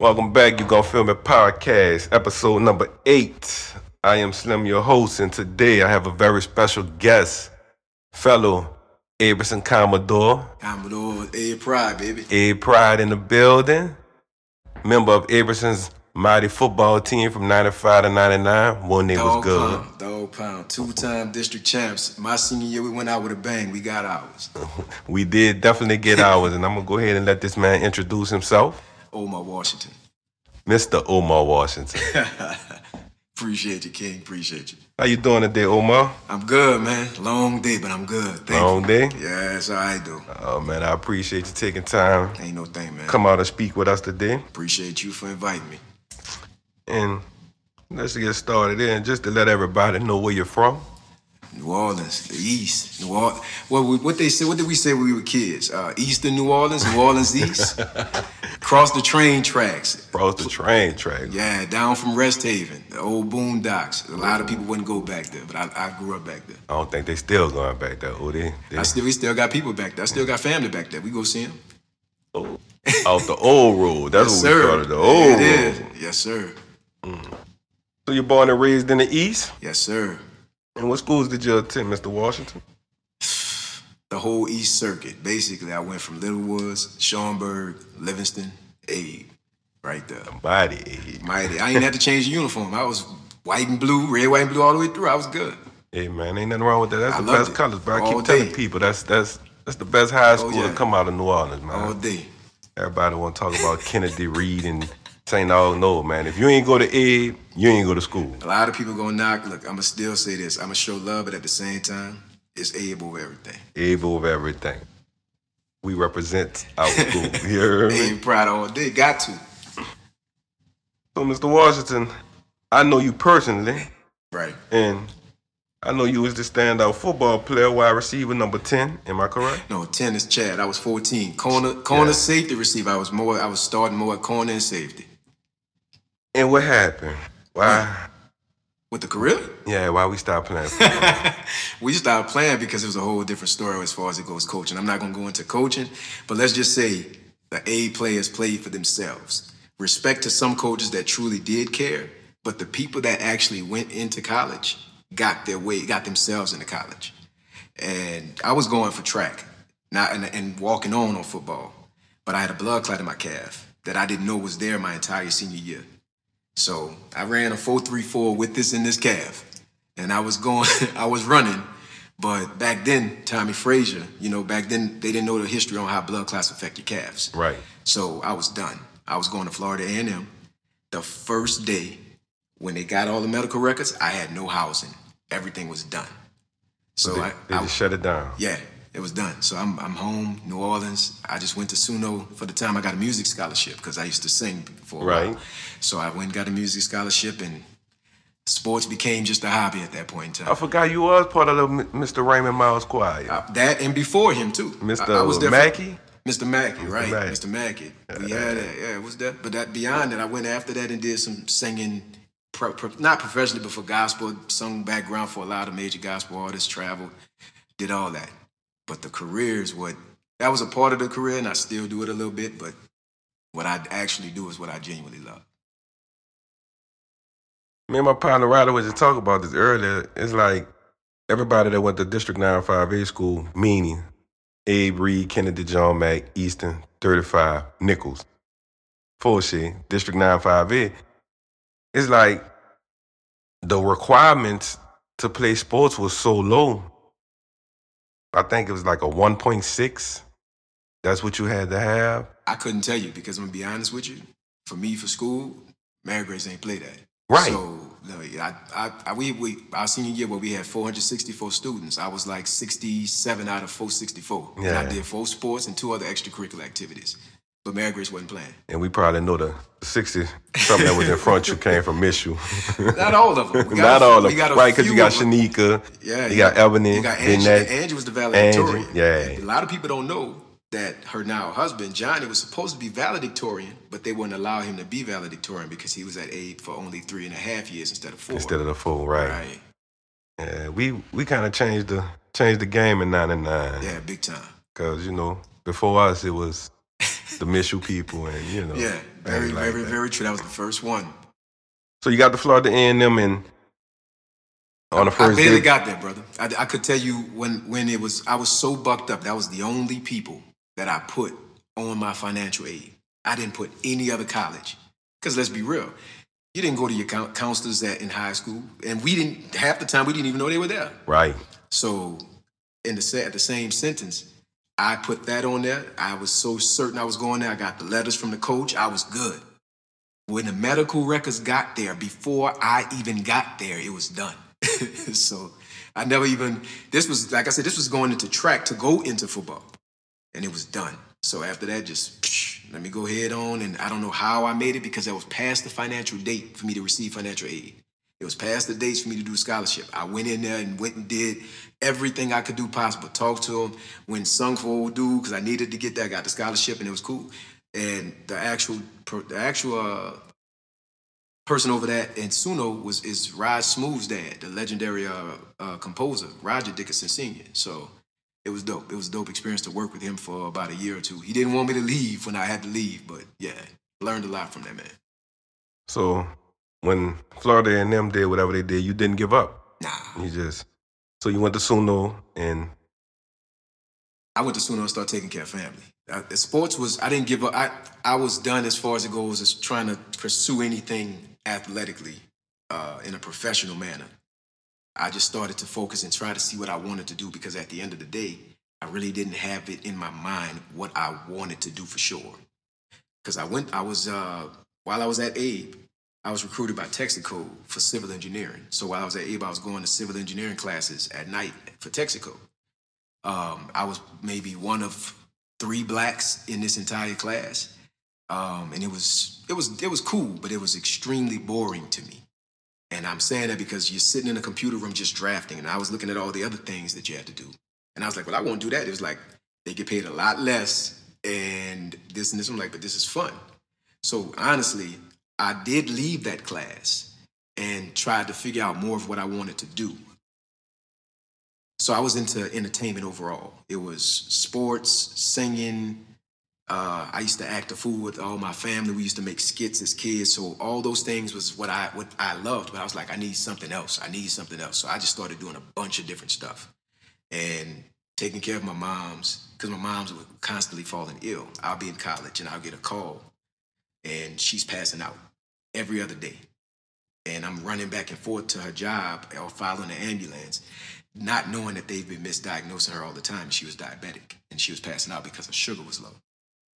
Welcome back. You Gonna Film It podcast, episode number eight. I am Slim, your host, and today I have a very special guest, fellow Abramson Commodore, Commodore A Pride, baby. A Pride in the building, member of Abramson's mighty football team from 95 to 99. One day was good. pound, dog pound. Two-time district champs. My senior year, we went out with a bang. We got ours. We did definitely get ours, and I'm gonna go ahead and let this man introduce himself. Omar Washington. Mr. Omar Washington. Appreciate you, King. Appreciate you. How you doing today, Omar? I'm good, man. Long day, but I'm good. Thank Long day? you. Yeah, that's all right, though. Oh man, I appreciate you taking time. Ain't no thing, man. Come out and speak with us today. Appreciate you for inviting me. And let's get started in just to let everybody know where you're from. New Orleans, the East. New Orleans. What, we, what they said? What did we say when we were kids? Uh, Eastern New Orleans, New Orleans East. Cross the train tracks. Across the train track. Yeah, down from Rest Haven, the old boondocks. A lot of people wouldn't go back there, but I, I grew up back there. I don't think they still going back there. Oh, they, they I still, we still got people back there. I still got family back there. We go see them. oh, off the old road. That's yes, what we sir. it, the old it road. is. Yes, sir. So you're born and raised in the East? Yes, sir. And what schools did you attend, Mr. Washington? The whole East Circuit. Basically, I went from Little Woods, Schaumburg, Livingston, Abe, right there. Mighty. Mighty. I ain't had to change the uniform. I was white and blue, red, white, and blue all the way through. I was good. Hey man, ain't nothing wrong with that. That's I the best it. colors, bro. I All keep telling people that's that's that's the best high oh, school yeah. to come out of New Orleans, man. All day. Everybody want to talk about Kennedy Reed and St. All no, man. If you ain't go to Abe, you ain't go to school. A lot of people gonna knock. Look, I'ma still say this. I'ma show love, but at the same time, it's Abe over everything. Abe over everything. We represent our school. You heard me? Abe Pride all day. Got to. So, Mr. Washington, I know you personally, Right. and I know you was the standout football player, wide receiver number 10. Am I correct? No, 10 is Chad. I was 14. Corner corner Yeah. safety receiver. I was more I was starting more at corner and safety. And what happened? Why? With the career? Yeah, why we stopped playing we stopped playing because it was a whole different story as far as it goes coaching. I'm not gonna go into coaching, but let's just say the A players played for themselves. Respect to some coaches that truly did care, but the people that actually went into college got their way, got themselves into college. And I was going for track, not and, and walking on on football, but I had a blood clot in my calf that I didn't know was there my entire senior year. So I ran a 434 with this in this calf. And I was going, I was running. But back then, Tommy Frazier, you know, back then they didn't know the history on how blood clots affect your calves. right. So I was done. I was going to Florida A&M. The first day when they got all the medical records, I had no housing. Everything was done. So They, I, they I just shut it down. yeah, it was done. So I'm I'm home, New Orleans. I just went to Suno for the time I got a music scholarship because I used to sing for a Right. while. So I went and got a music scholarship, and sports became just a hobby at that point in time. I forgot you was part of the Mr. Raymond Myles Choir. Uh, that and before him too. Mr. I, I was Mackey? Mr. Mackey, right? Mackey. Mr. Mackey. We had that. Yeah, it was that. But that beyond that, I went after that and did some singing, pro, pro, not professionally, but for gospel, sung background for a lot of major gospel artists, traveled, did all that. But the career is what that was a part of the career, and I still do it a little bit. But what I actually do is what I genuinely love. Me and my partner Ryder was just talking about this earlier. It's like everybody that went to District 95A school, meaning Abe Reed, Kennedy John Mack, Easton, 35, Nichols, Fauché, District 95A. It's like the requirements to play sports was so low. I think it was like a 1.6. That's what you had to have. I couldn't tell you because I'm gonna be honest with you. For me, for school, Mary Grace ain't play that. Right. So no, I, I, I, we, we, our senior year where we had 464 students, I was like 67 out of 464. And I did four sports and two other extracurricular activities. But Mary Grace wasn't playing. And we probably know the 60 something that was in front you came from Mishu. Not all of them. Not all of them. Right, because you got. Shanika. Yeah, You got Ebony. You got Angie. Lynette. Angie was the valedictorian. Angie, yeah. A lot of people don't know that her now husband Johnny was supposed to be valedictorian, but they wouldn't allow him to be valedictorian because he was at Abe for only three and a half years instead of four. Instead of the full, right? right. Yeah, we we kind of changed the changed the game in '99 Yeah, big time. because you know before us it was the Mishu people and you know Yeah, Very, like very, that. very true. That was the first one. So you got the Florida A and M and on the first. I barely day. got there, brother. I, I could tell you when when it was. I was so bucked up. That was the only people that I put on my financial aid. I didn't put any other college because let's be real. You didn't go to your counselors at, in high school, and we didn't half the time we didn't even know they were there. right. So, in the at the same sentence, I put that on there. I was so certain I was going there. I got the letters from the coach. I was good. When the medical records got there, before I even got there, it was done. so, I never even. This was like I said. This was going into track to go into football, and it was done. So after that, just psh, let me go head on. And I don't know how I made it because that was past the financial date for me to receive financial aid. It was past the dates for me to do scholarship. I went in there and went and did everything I could do possible. Talked to him, went sung for old dude because I needed to get that. Got the scholarship and it was cool. And the actual, the actual uh, person over that in Suno was is Raj Smooth's dad, the legendary uh, uh, composer Roger Dickerson Sr. So it was dope. It was a dope experience to work with him for about a year or two. He didn't want me to leave when I had to leave, but yeah, learned a lot from that man. So when Florida and them did whatever they did, you didn't give up. Nah. You just so you went to Suno and I went to Suno and started taking care of family. Uh, sports was I didn't give up. I I was done as far as it goes as trying to pursue anything athletically uh, in a professional manner. I just started to focus and try to see what I wanted to do because at the end of the day, I really didn't have it in my mind what I wanted to do for sure. Because I went, I was uh, while I was at Abe, I was recruited by Texaco for civil engineering. So while I was at Abe, I was going to civil engineering classes at night for Texaco. Um, I was maybe one of three blacks in this entire class, um, and it was it was it was cool, but it was extremely boring to me. And I'm saying that because you're sitting in a computer room just drafting, and I was looking at all the other things that you had to do, and I was like, well, I won't do that. It was like they get paid a lot less, and this and this. I'm like, but this is fun. So honestly, I did leave that class and tried to figure out more of what I wanted to do. So I was into entertainment overall. It was sports, singing. Uh, I used to act a fool with all my family. We used to make skits as kids. So all those things was what I what I loved. But I was like, I need something else. I need something else. So I just started doing a bunch of different stuff and taking care of my moms because my moms were constantly falling ill. I'll be in college and I'll get a call and she's passing out every other day. And I'm running back and forth to her job or following the ambulance, not knowing that they've been misdiagnosing her all the time. She was diabetic and she was passing out because her sugar was low.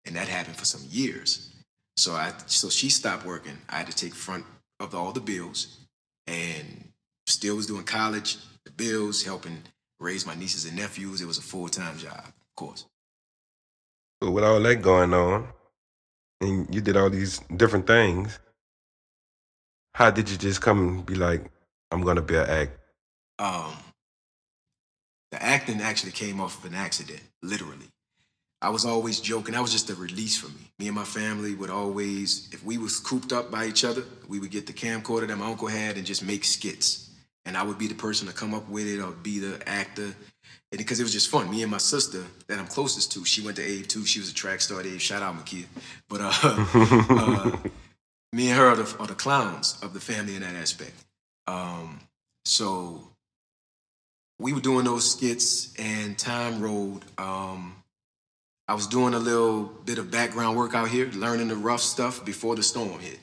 And that happened for some years. So I so she stopped working. I had to take front of all the bills and still was doing college, the bills, helping raise my nieces and nephews. It was a full-time job, of course. so with all that going on, and you did all these different things. How did you just come and be like, I'm gonna be an act? um, the acting actually came off of an accident, literally. I was always joking. That was just a release for me. Me and my family would always, if we was cooped up by each other, we would get the camcorder that my uncle had and just make skits. And I would be the person to come up with it or be the actor. And because it was just fun. Me and my sister that I'm closest to, she went to Abe too. She was a track star at Abe. Shout out, Makia. But uh, uh, me and her are the, are the clowns of the family in that aspect. Um, so we were doing those skits and time rolled. Um, I was doing a little bit of background work out here, learning the rough stuff before the storm hit.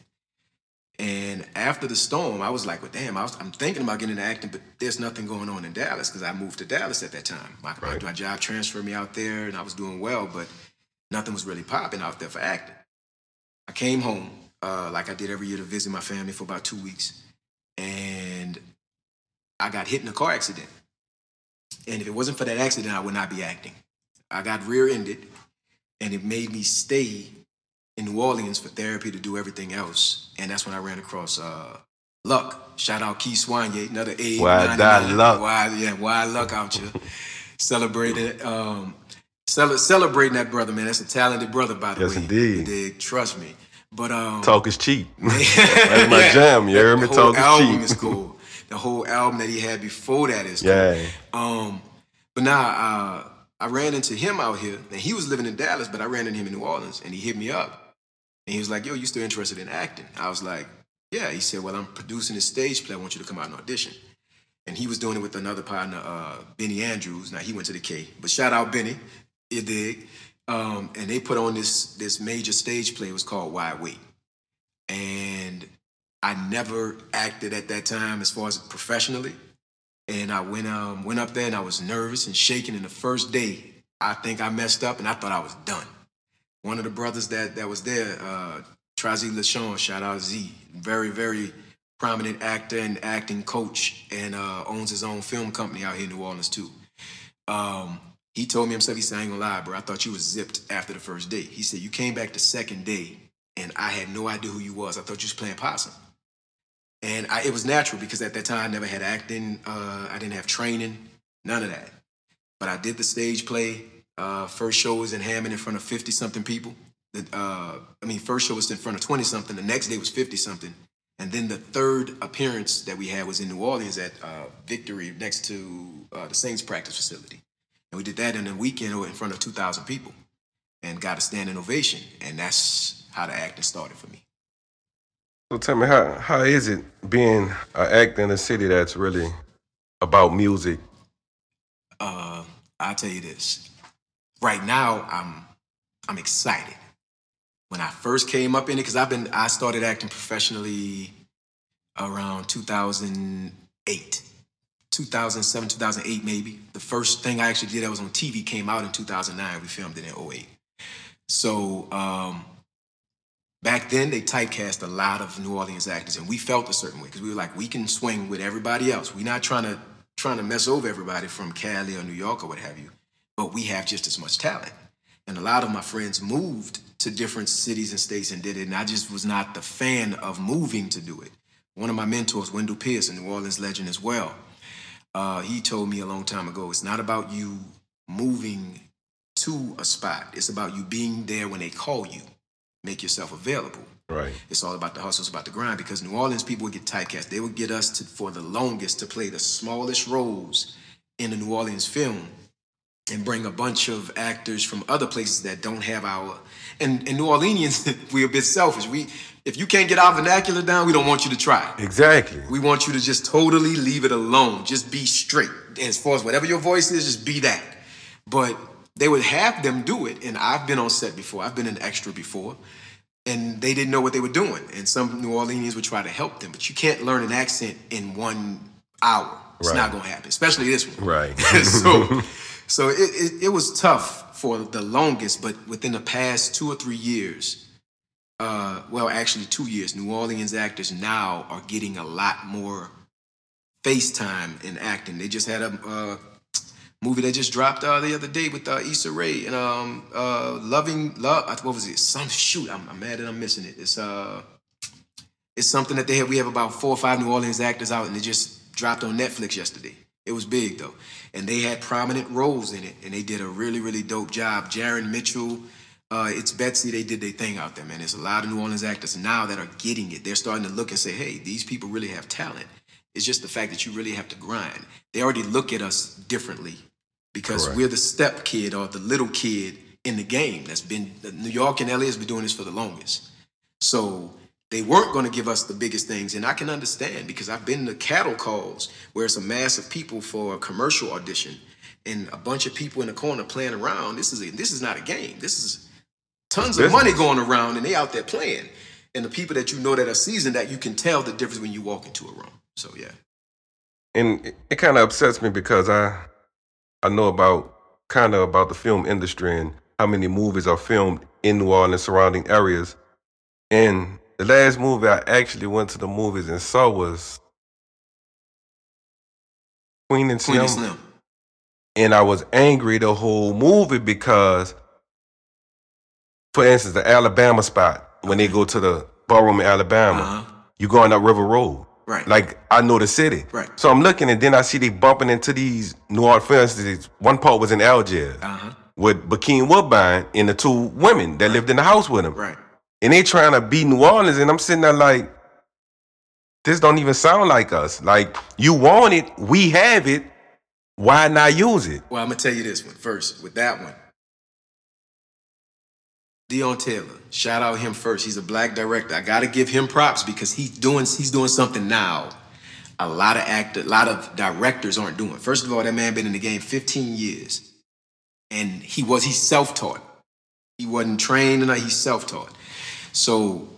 And after the storm, I was like, well, damn, I was, I'm thinking about getting into acting, but there's nothing going on in Dallas because I moved to Dallas at that time. My, my- Right. my job transferred me out there and I was doing well, but nothing was really popping out there for acting. I came home, uh, like I did every year, to visit my family for about two weeks. And I got hit in a car accident. And if it wasn't for that accident, I would not be acting. I got rear ended, and it made me stay in New Orleans for therapy to do everything else. And that's when I ran across uh, Luck. Shout out Keith Swanye, another A. Why die Luck? Why, yeah, why Luck out here. Celebrating, um, cele- celebrating that brother, man. That's a talented brother, by the Yes, way. indeed. You? Trust me. But um, Talk is cheap. That's my jam, you hear me? The whole Talk is album cheap. is cool. The whole album that he had before that is cool. Yeah. Um, but now uh, I ran into him out here, and he was living in Dallas, but I ran into him in New Orleans, and he hit me up, And he was like, "Yo, you still interested in acting?" I was like, "Yeah." He said, "Well, I'm producing a stage play. I want you to come out and audition." And he was doing it with another partner, uh, Benny Andrews. Now he went to the K, but shout out Benny, you dig? Um, and they put on this this major stage play. It was called Wide Wait, and I never acted at that time as far as professionally. And I went um, went up there and I was nervous and shaking. And the first day, I think I messed up and I thought I was done. One of the brothers that that was there, uh, Trazi LaShawn, shout out Z, very very prominent actor and acting coach, and uh, owns his own film company out here in New Orleans too. Um, he told me himself, he said, I ain't gonna lie, bro. I thought you was zipped after the first day. He said, you came back the second day and I had no idea who you was. I thought you was playing possum. And I, it was natural because at that time I never had acting. Uh, I didn't have training, none of that. But I did the stage play. Uh, first show was in Hammond in front of 50 something people. The, uh, I mean, first show was in front of 20 something. The next day was 50 something. And then the third appearance that we had was in New Orleans at uh, Victory next to uh, the Saints practice facility. And we did that in a weekend in front of 2,000 people and got a standing ovation. And that's how the acting started for me. So tell me, how how is it being an actor in a city that's really about music? Uh, I'll tell you this. Right now, I'm I'm excited. When I first came up in it, because I've been I started acting professionally around 2008. 2007, 2008, maybe. The first thing I actually did that was on TV came out in 2009. We filmed it in 08. So um, back then, they typecast a lot of New Orleans actors, and we felt a certain way because we were like, we can swing with everybody else. We're not trying to trying to mess over everybody from Cali or New York or what have you, but we have just as much talent. And a lot of my friends moved to different cities and states and did it, and I just was not the fan of moving to do it. One of my mentors, Wendell Pierce, a New Orleans legend as well, uh, he told me a long time ago, it's not about you moving to a spot. It's about you being there when they call you. Make yourself available. Right. It's all about the hustle, it's about the grind. Because New Orleans people would get typecast. They would get us to, for the longest to play the smallest roles in the New Orleans film and bring a bunch of actors from other places that don't have our and, and New Orleanians, we're a bit selfish. We if you can't get our vernacular down, we don't want you to try. Exactly. We want you to just totally leave it alone. Just be straight. As far as whatever your voice is, just be that. But they would have them do it. And I've been on set before. I've been an extra before. And they didn't know what they were doing. And some New Orleanians would try to help them. But you can't learn an accent in one hour. It's Right. not gonna happen. Especially this one. Right. so so it, it, it was tough for the longest, but within the past two or three years, uh, well, actually two years, New Orleans actors now are getting a lot more face time in acting. They just had a uh, movie that just dropped uh, the other day with uh, Issa Rae and um, uh, Loving Love. What was it? Some shoot. I'm, I'm mad that I'm missing it. It's uh, it's something that they have. We have about four or five New Orleans actors out, and it just dropped on Netflix yesterday. It was big though, and they had prominent roles in it, and they did a really, really dope job. Jaron Mitchell, uh, it's Betsy. They did their thing out there, man. There's a lot of New Orleans actors now that are getting it. They're starting to look and say, "Hey, these people really have talent." It's just the fact that you really have to grind. They already look at us differently because Correct. we're the step kid or the little kid in the game. That's been New York and LA has been doing this for the longest. So they weren't going to give us the biggest things, and I can understand because I've been to cattle calls where it's a mass of people for a commercial audition, and a bunch of people in the corner playing around. This is a, this is not a game. This is tons of Business. money going around, and they out there playing. And the people that you know that are seasoned, that you can tell the difference when you walk into a room. So yeah, and it, it kind of upsets me because I I know about kind of about the film industry and how many movies are filmed in New Orleans surrounding areas. And the last movie I actually went to the movies and saw was Queen and Queen and Slim. and I was angry the whole movie because, for instance, the Alabama spot when they go to the ballroom in Alabama, Uh-huh. you going up River Road. Right. Like I know the city. Right. So I'm looking and then I see they bumping into these New Orleans. One part was in Algiers Uh-huh. with Bokeem Woodbine and the two women that lived in the house with him. Right. And they trying to be New Orleans, and I'm sitting there like, this don't even sound like us. Like you want it, we have it. Why not use it? Well, I'm gonna tell you this one first. With that one, Deon Taylor. Shout out him first. He's a black director. I gotta give him props because he's doing he's doing something now. A lot of actors, a lot of directors aren't doing. First of all, that man been in the game 15 years, and he was he's self-taught. He wasn't trained, and he's self-taught. So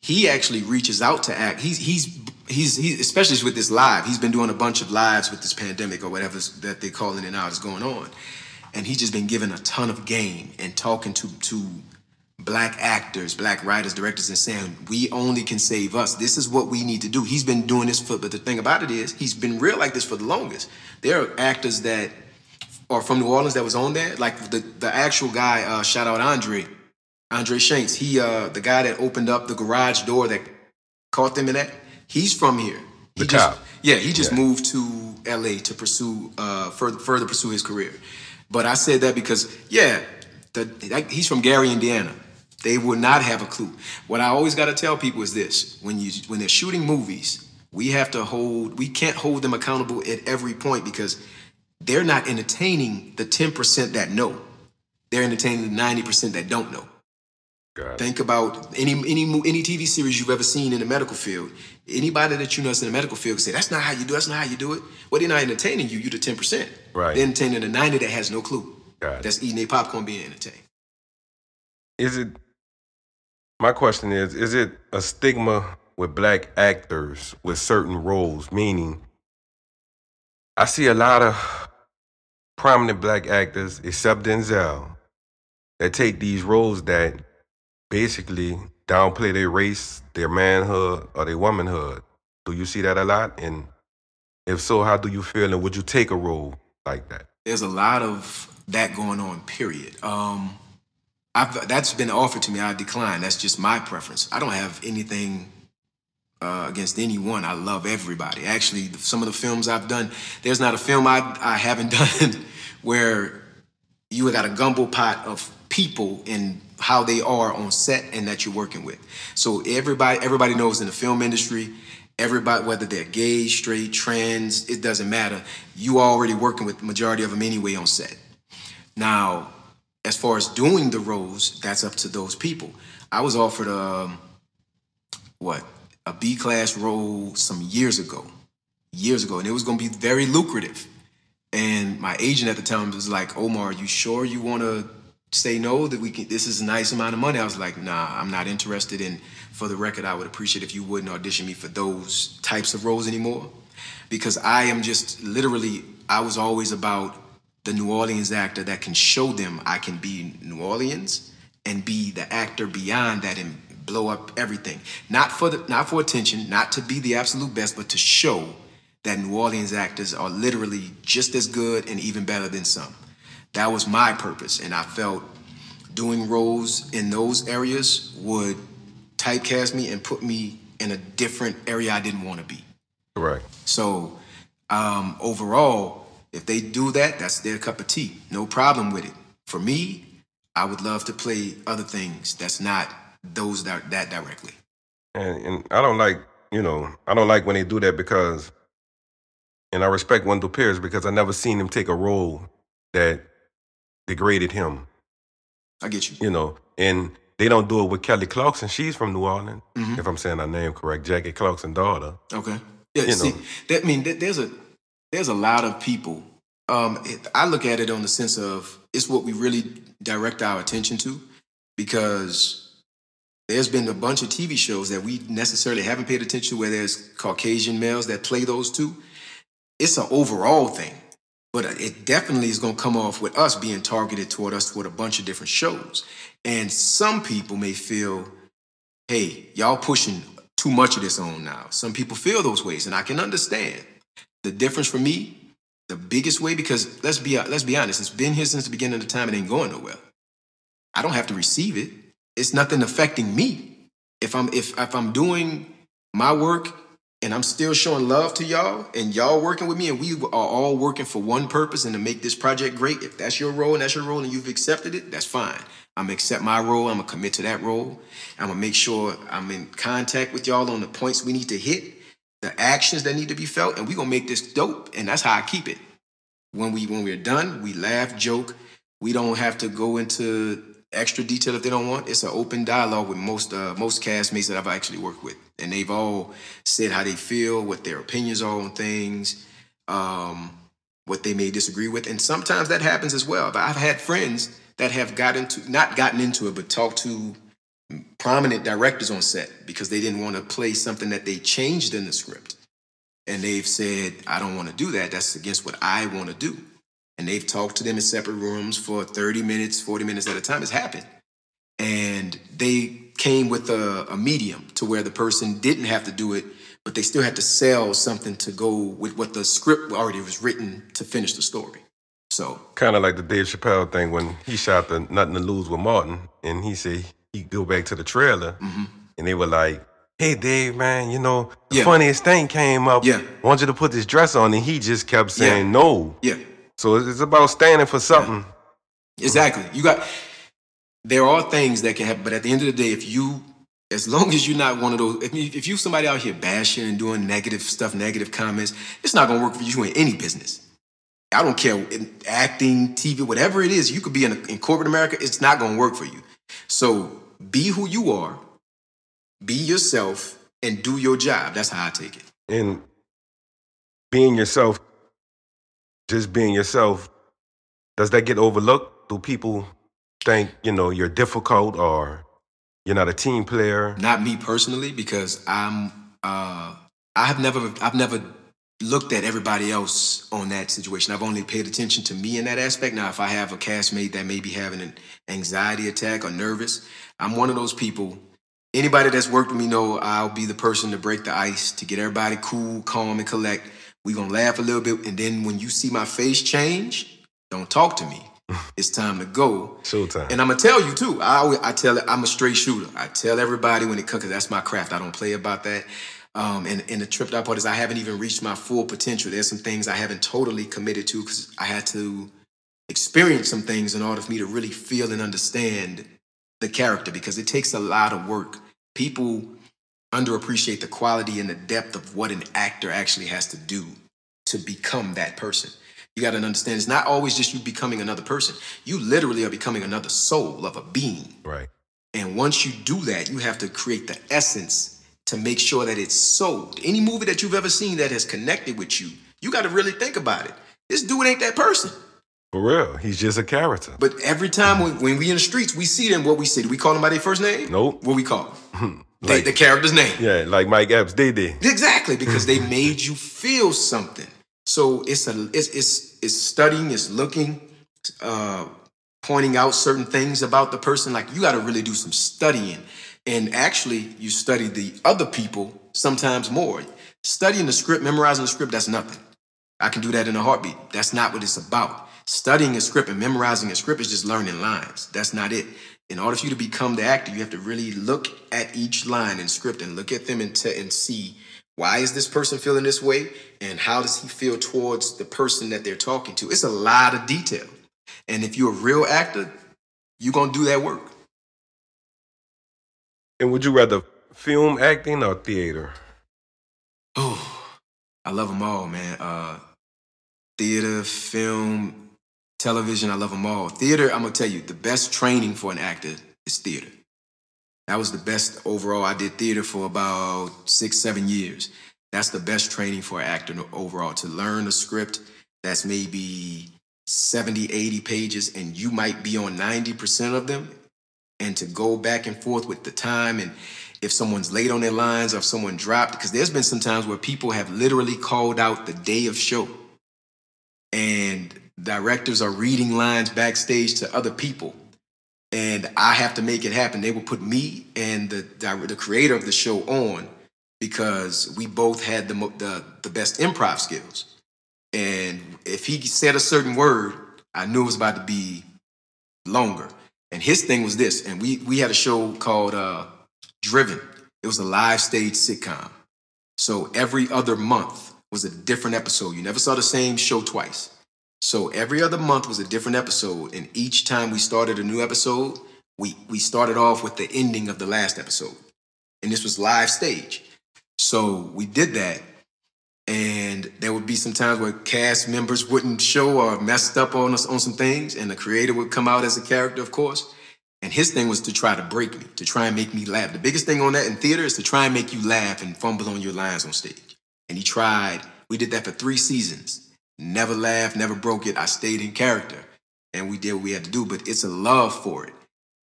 he actually reaches out to act. He's he's he's he especially with this live. He's been doing a bunch of lives with this pandemic or whatever that they're calling it now is going on, and he's just been given a ton of game and talking to to black actors, black writers, directors, and saying, we only can save us. This is what we need to do. He's been doing this for, but the thing about it is, he's been real like this for the longest. There are actors that are from New Orleans that was on there, like the, the actual guy, uh, shout out Andre, Andre Shanks. He, uh, the guy that opened up the garage door that caught them in that, he's from here. He The just, cop. Yeah, he just Yeah. moved to LA to pursue, uh, further, further pursue his career. But I said that because, yeah, the, that, he's from Gary, Indiana. They will not have a clue. What I always got to tell people is this: when you when they're shooting movies, we have to hold. We can't hold them accountable at every point because they're not entertaining the ten percent that know. They're entertaining the ninety percent that don't know. God. Think about any any any TV series you've ever seen in the medical field. Anybody that you know that's in the medical field can say that's not how you do. it, That's not how you do it. Well, they're not entertaining you. You're the ten percent. Right. They're entertaining the ninety that has no clue. It. That's eating their popcorn, being entertained. Is it? My question is: Is it a stigma with black actors with certain roles? Meaning, I see a lot of prominent black actors, except Denzel, that take these roles that basically downplay their race, their manhood, or their womanhood. Do you see that a lot? And if so, how do you feel? And would you take a role like that? there's a lot of that going on. Period. Um, I've that's been offered to me. I declined. That's just my preference. I don't have anything uh, against anyone. I love everybody. Actually, some of the films I've done, there's not a film I I haven't done where you got a gumbo pot of people and how they are on set and that you're working with. So everybody everybody knows in the film industry, everybody whether they're gay, straight, trans, it doesn't matter. You already working with the majority of them anyway on set. Now, as far as doing the roles, that's up to those people. I was offered um what a B class role some years ago, years ago, and it was going to be very lucrative. And my agent at the time was like, "Omar, are you sure you want to say no? That we can? This is a nice amount of money." I was like, "Nah, I'm not interested." in. for the record, I would appreciate if you wouldn't audition me for those types of roles anymore, because I am just literally. I was always about the New Orleans actor that can show them I can be New Orleans and be the actor beyond that and blow up everything. Not for the not for attention, not to be the absolute best, but to show that New Orleans actors are literally just as good and even better than some. That was my purpose, and I felt doing roles in those areas would typecast me and put me in a different area I didn't want to be. Correct. So um, overall, if they do that, that's their cup of tea. No problem with it. For me, I would love to play other things that's not those that that directly. And and I don't like, you know, I don't like when they do that because and I respect Wendell Pierce because I never seen him take a role that degraded him, I get you. you know. And they don't do it with Kelly Clarkson. She's from New Orleans, Mhm. if I'm saying her name correct. Jackie Clarkson's daughter. Okay. Yeah. You see, know. that I mean, there- there's a there's a lot of people. Um, it, I look at it on the sense of it's what we really direct our attention to, because there's been a bunch of TV shows that we necessarily haven't paid attention to where there's Caucasian males that play those two. It's an overall thing, but it definitely is going to come off with us being targeted toward us toward a bunch of different shows. And some people may feel, hey, y'all pushing too much of this on now. Some people feel those ways, and I can understand. The difference for me, the biggest way, because let's be let's be honest, it's been here since the beginning of the time. It ain't going nowhere. I don't have to receive it. It's nothing affecting me. If I'm if if I'm doing my work and I'm still showing love to y'all and y'all working with me and we are all working for one purpose and to make this project great. If that's your role and that's your role and you've accepted it, that's fine. I'm gonna accept my role. I'm gonna commit to that role. I'm gonna make sure I'm in contact with y'all on the points we need to hit, the actions that need to be felt, and we're gonna make this dope. And that's how I keep it. When we when we're done, we laugh, joke. We don't have to go into extra detail if they don't want. It's an open dialogue with most uh, most castmates that I've actually worked with, and they've all said how they feel, what their opinions are on things, um, what they may disagree with, and sometimes that happens as well. But I've had friends that have gotten to not gotten into it, but talked to prominent directors on set because they didn't want to play something that they changed in the script, and they've said, "I don't want to do that. That's against what I want to do." and they've talked to them in separate rooms for 30 minutes, 40 minutes at a time. It's happened. And they came with a, a, medium to where the person didn't have to do it, but they still had to sell something to go with what the script already was written to finish the story. So kind of like the Dave Chappelle thing when he shot the Nothing to Lose with Martin, and he said he go back to the trailer, mm-hmm. and they were like, "Hey Dave, man, you know the yeah. funniest thing came up. Yeah, I want you to put this dress on," and he just kept saying yeah. no. Yeah. So it's about standing for something. Exactly. You got. There are things that can happen, but at the end of the day, if you, as long as you're not one of those, if you, if you somebody out here bashing and doing negative stuff, negative comments, it's not gonna work for you in any business. I don't care in acting, TV, whatever it is. You could be in, in corporate America. It's not gonna work for you. So be who you are, be yourself, and do your job. That's how I take it. And being yourself just being yourself, does that get overlooked? Do people think, you know, you're difficult or you're not a team player? Not me personally, because I'm uh I have never I've never looked at everybody else on that situation. I've only paid attention to me in that aspect. Now, if I have a castmate that may be having an anxiety attack or nervous, I'm one of those people. Anybody that's worked with me know I'll be the person to break the ice, to get everybody cool, calm, and collect we gonna laugh a little bit, and then when you see my face change, don't talk to me. It's time to go. Showtime. And I'm gonna tell you too. I always, I tell I'm a straight shooter. I tell everybody when it comes, cause that's my craft. I don't play about that. Um, and, and the tripped out part is I haven't even reached my full potential. There's some things I haven't totally committed to because I had to experience some things in order for me to really feel and understand the character because it takes a lot of work. People underappreciate the quality and the depth of what an actor actually has to do to become that person. You got to understand it's not always just you becoming another person. You literally are becoming another soul of a being. Right. And once you do that, you have to create the essence to make sure that it's sold. Any movie that you've ever seen that has connected with you, you got to really think about it. This dude ain't that person. For real, he's just a character. But every time when, when we in the streets, we see them. What we see? Do we call them by their first name? Nope. What we call? Like, they, the character's name. Yeah, like Mike Epps, they did. Exactly, because they made you feel something. So it's a it's it's, it's studying, it's looking, uh, pointing out certain things about the person. Like you got to really do some studying, and actually, you study the other people sometimes more. Studying the script, memorizing the script, that's nothing. I can do that in a heartbeat. That's not what it's about. Studying a script and memorizing a script is just learning lines. That's not it in order for you to become the actor, you have to really look at each line in script and look at them and, t- and see why is this person feeling this way and how does he feel towards the person that they're talking to. It's a lot of detail. And if you're a real actor, you're going to do that work. And would you rather film acting or theater? Oh, I love them all, man. Uh, theater, film, television, I love them all. Theater, I'm gonna tell you, the best training for an actor is theater. That was the best overall. I did theater for about six, seven years. That's the best training for an actor overall to learn a script that's maybe 70, 80 pages, and you might be on 90% of them, and to go back and forth with the time and if someone's late on their lines or if someone dropped, because there's been some times where people have literally called out the day of show. And directors are reading lines backstage to other people and I have to make it happen. They will put me and the the creator of the show on because we both had the the, the best improv skills. And if he said a certain word, I knew it was about to be longer. And his thing was this, and we we had a show called uh, Driven. It was a live stage sitcom. So every other month was a different episode. You never saw the same show twice. So every other month was a different episode, and each time we started a new episode, we we started off with the ending of the last episode, and this was live stage. So we did that, and there would be some times where cast members wouldn't show or messed up on us on some things, and the creator would come out as a character, of course. And his thing was to try to break me, to try and make me laugh. The biggest thing on that in theater is to try and make you laugh and fumble on your lines on stage. And he tried. We did that for three seasons. Never laughed, never broke it. I stayed in character. And we did what we had to do, but it's a love for it.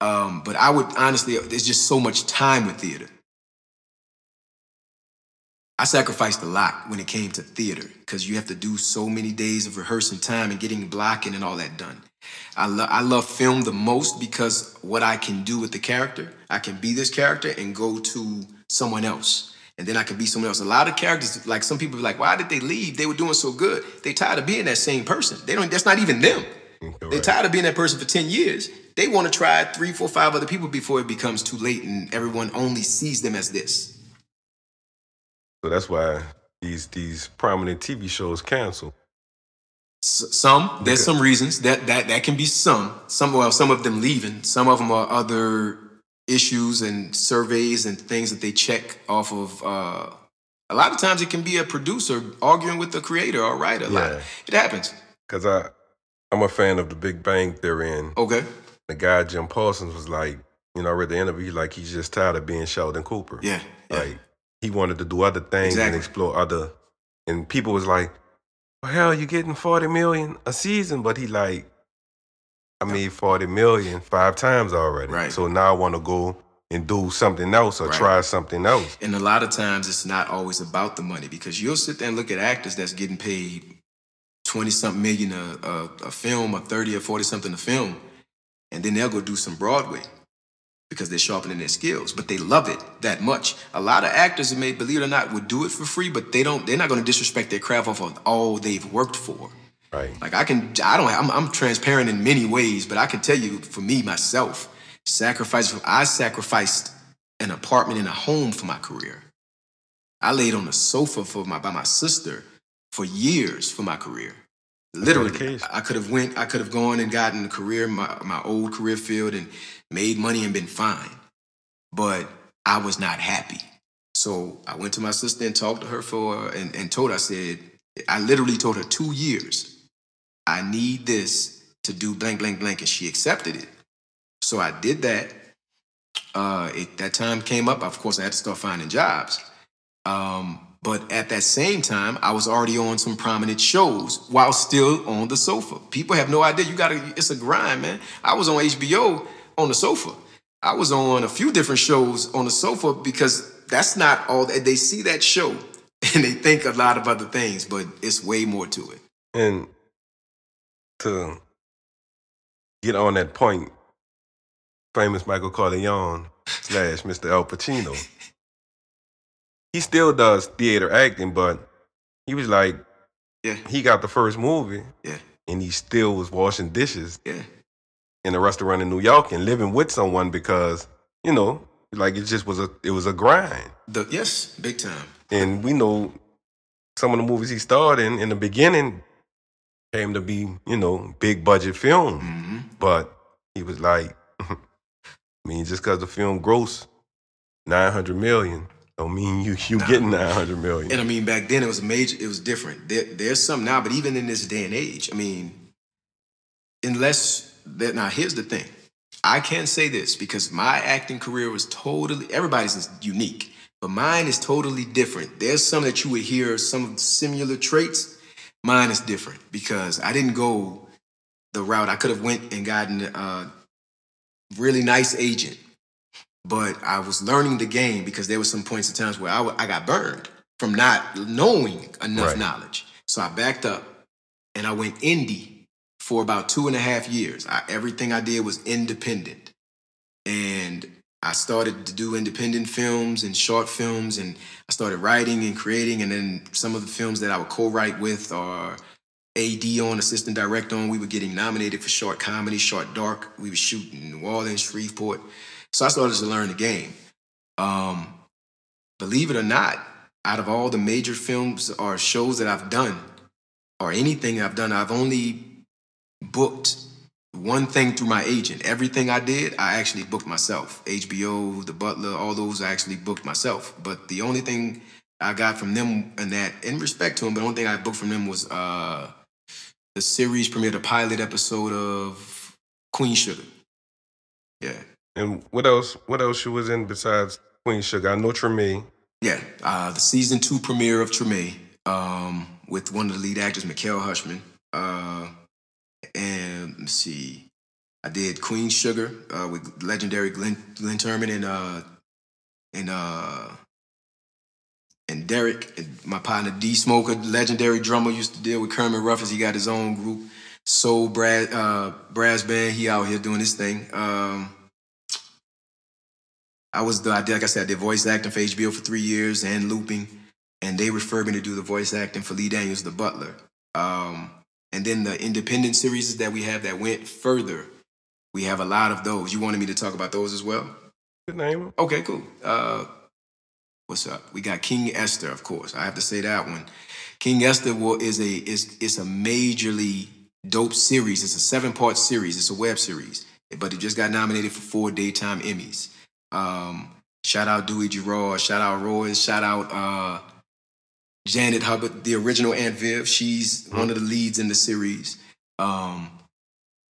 Um, but I would honestly, there's just so much time with theater. I sacrificed a lot when it came to theater because you have to do so many days of rehearsing time and getting blocking and all that done. I, lo- I love film the most because what I can do with the character, I can be this character and go to someone else. And then I can be someone else. A lot of characters, like some people, be like, why did they leave? They were doing so good. They tired of being that same person. They don't. That's not even them. Mm-hmm. They're tired of being that person for ten years. They want to try three, four, five other people before it becomes too late and everyone only sees them as this. So that's why these these prominent TV shows cancel. S- some there's some reasons that that that can be some some well some of them leaving. Some of them are other issues and surveys and things that they check off of. Uh, a lot of times it can be a producer arguing with the creator or writer. Like, Yeah. it happens. Cause I I'm a fan of the Big Bang Theory and Okay. the guy Jim Parsons was like, you know, I read the interview, like he's just tired of being Sheldon Cooper. Yeah. yeah. Like he wanted to do other things and explore other and people was like, Well hell, you getting forty million a season, but he like I made forty million five times already. Right. So now I wanna go and do something else or Right. try something else. And a lot of times it's not always about the money because you'll sit there and look at actors that's getting paid 20 something million a, a, a film or 30 or 40 something a film. And then they'll go do some Broadway because they're sharpening their skills, but they love it that much. A lot of actors, may believe it or not, would do it for free, but they don't, they're not going to disrespect their craft off of all they've worked for. Right. Like I can, I don't, I'm, I'm transparent in many ways, but I can tell you for me, myself, sacrifice, I sacrificed an apartment and a home for my career. I laid on a sofa for my, by my sister for years for my career. Literally. I could have went, I could have gone and gotten a career, my, my old career field and made money and been fine. But I was not happy. So I went to my sister and talked to her for, and, and told her, I said, I literally told her two years, I need this to do blank, blank, blank. And she accepted it. So I did that. Uh, it, that time came up. Of course, I had to start finding jobs. Um, but at that same time, I was already on some prominent shows while still on the sofa. People have no idea. You gotta, it's a grind, man. I was on HBO on the sofa. I was on a few different shows on the sofa because that's not all. They see that show and they think a lot of other things, but it's way more to it. And to get on that point, famous Michael Corleone slash Mr. Al Pacino, he still does theater acting, but he was like, Yeah, he got the first movie yeah, and he still was washing dishes yeah. in a restaurant in New York and living with someone because, you know, like it just was a it was a grind. The, yes, big time. And we know some of the movies he starred in in the beginning came to be, you know, big budget film. hmm But he was like, I mean, just because the film gross 900 million don't mean you you Nah. getting 900 million. And I mean, back then it was major. It was different. There, there's some now, but even in this day and age, I mean, unless that. Now, here's the thing. I can't say this because my acting career was totally. Everybody's is unique, but mine is totally different. There's some that you would hear some similar traits. Mine is different because I didn't go the route. I could have went and gotten a really nice agent but I was learning the game because there were some points in times where I, w- I got burned from not knowing enough Right. knowledge. So I backed up and I went indie for about two and a half years. I, everything I did was independent. And I started to do independent films and short films, and I started writing and creating. And then some of the films that I would co write with or AD on, assistant director on, we were getting nominated for short comedy, short dark. We were shooting in New Orleans, Shreveport. So I started to learn the game. Um, believe it or not, out of all the major films or shows that I've done, or anything I've done, I've only booked one thing through my agent. Everything I did, I actually booked myself. HBO, The Butler, all those I actually booked myself. But the only thing I got from them and that, in respect to them, but the only thing I booked from them was uh, the series premiered a pilot episode of Queen Sugar. Yeah. And what else? What else you was in besides Queen Sugar? I know Treme. Yeah, uh, the season two premiere of Treme um, with one of the lead actors, Michiel Huisman. Uh, and let's see, I did Queen Sugar uh, with legendary Glynn, Glynn Turman and uh, and uh, and Derek, and my partner D Smoker, legendary drummer, used to deal with Kermit Ruffins. He got his own group, Soul Brass, uh, Brass Band. He out here doing his thing. Um, I was the, I did, like I said, I did voice acting for HBO for three years and looping, and they referred me to do the voice acting for Lee Daniels, the butler. Um, and then the independent series that we have that went further, we have a lot of those. You wanted me to talk about those as well? Good name. Okay, cool. Uh, what's up? We got King Esther, of course. I have to say that one. King Esther will, is a is it's a majorly dope series. It's a seven part series. It's a web series, but it just got nominated for four daytime Emmys. Um, shout out Dui Jarrod. Shout out Royce. Shout out uh, Janet Hubert, the original Aunt Viv. She's one of the leads in the series. Um,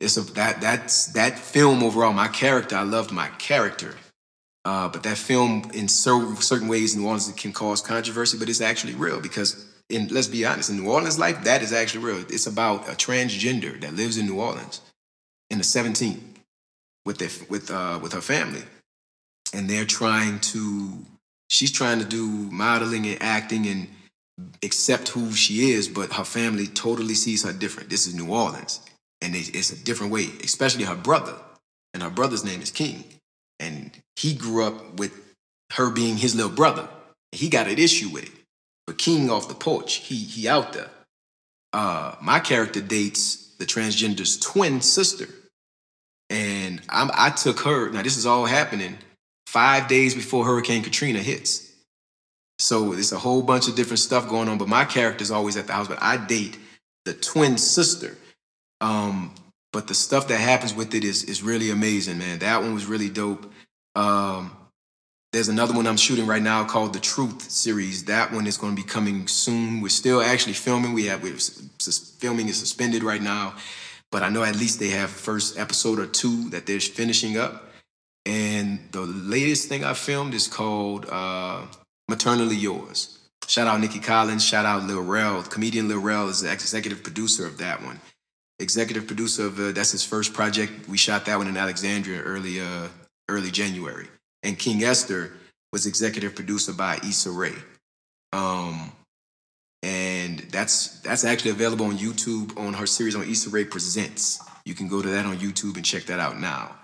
it's a that that's that film overall. My character, I loved my character. Uh, but that film, in certain certain ways, in New Orleans can cause controversy, but it's actually real because, in let's be honest, in New Orleans life, that is actually real. It's about a transgender that lives in New Orleans in the 17th with their, with uh, with her family, and they're trying to. She's trying to do modeling and acting and accept who she is, but her family totally sees her different. This is New Orleans, and it's a different way, especially her brother, and her brother's name is King and he grew up with her being his little brother. He got an issue with it. But King off the porch, he he out there. Uh, my character dates the transgender's twin sister, and I'm, I took her. Now this is all happening five days before Hurricane Katrina hits. So there's a whole bunch of different stuff going on. But my character's always at the house. But I date the twin sister. Um, but the stuff that happens with it is is really amazing, man. That one was really dope. Um, there's another one I'm shooting right now called the Truth series. That one is going to be coming soon. We're still actually filming. We have we're filming is suspended right now, but I know at least they have first episode or two that they're finishing up. And the latest thing I filmed is called uh, Maternally Yours. Shout out Nikki Collins. Shout out Lil Rel. Comedian Lil Rel is the executive producer of that one executive producer of uh, that's his first project. We shot that one in Alexandria early uh, early January. And King Esther was executive producer by Issa Rae. Um, and that's that's actually available on YouTube on her series on Issa Rae Presents. You can go to that on YouTube and check that out now.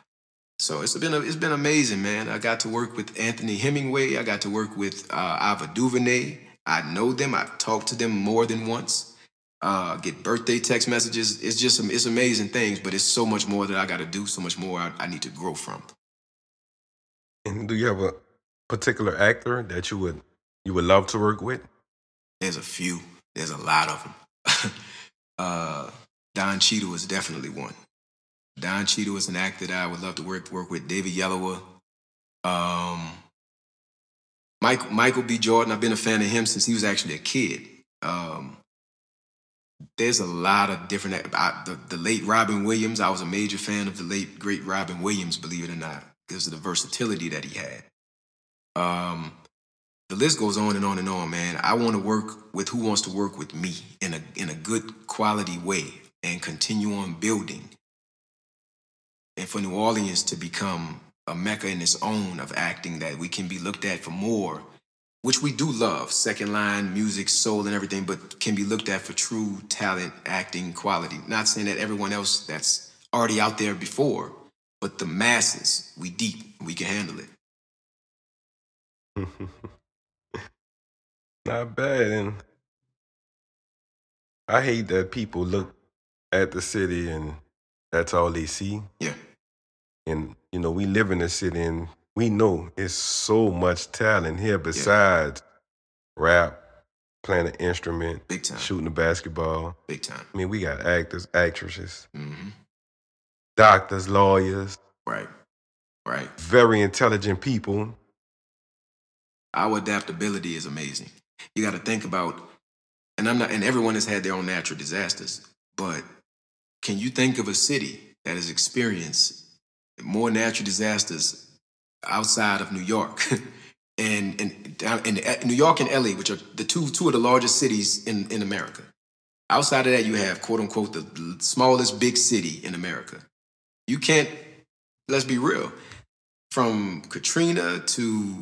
So it's been a, it's been amazing, man. I got to work with Anthony Hemingway. I got to work with uh, Ava DuVernay. I know them. I've talked to them more than once uh, get birthday text messages. It's just it's amazing things, but it's so much more that I got to do. So much more I, I need to grow from. And do you have a particular actor that you would you would love to work with? There's a few. There's a lot of them. uh, Don Cheadle is definitely one. Don Cheadle is an actor that I would love to work work with. David Oyelowo. Um, Michael B. Jordan. I've been a fan of him since he was actually a kid. Um, there's a lot of different. I, the, the late Robin Williams. I was a major fan of the late great Robin Williams. Believe it or not, because of the versatility that he had. Um, the list goes on and on and on, man. I want to work with who wants to work with me in a in a good quality way and continue on building. And for New Orleans to become a mecca in its own of acting that we can be looked at for more which we do love, second line music, soul, and everything, but can be looked at for true talent, acting, quality. Not saying that everyone else that's already out there before, but the masses, we deep, we can handle it. Not bad. And I hate that people look at the city and that's all they see. Yeah. And you know, we live in the city and we know it's so much talent here besides rap, playing an instrument, Big time. shooting a basketball. Big time. I mean, we got actors, actresses, hmm doctors, lawyers, Right. Right. very intelligent people. Our adaptability is amazing. You got to think about, and I'm not, and everyone has had their own natural disasters, but can you think of a city that has experienced more natural disasters outside of New York. and and down in uh, New York and LA, which are the two two of the largest cities in, in America. Outside of that, you have quote unquote the smallest big city in America. You can't. Let's be real. From Katrina to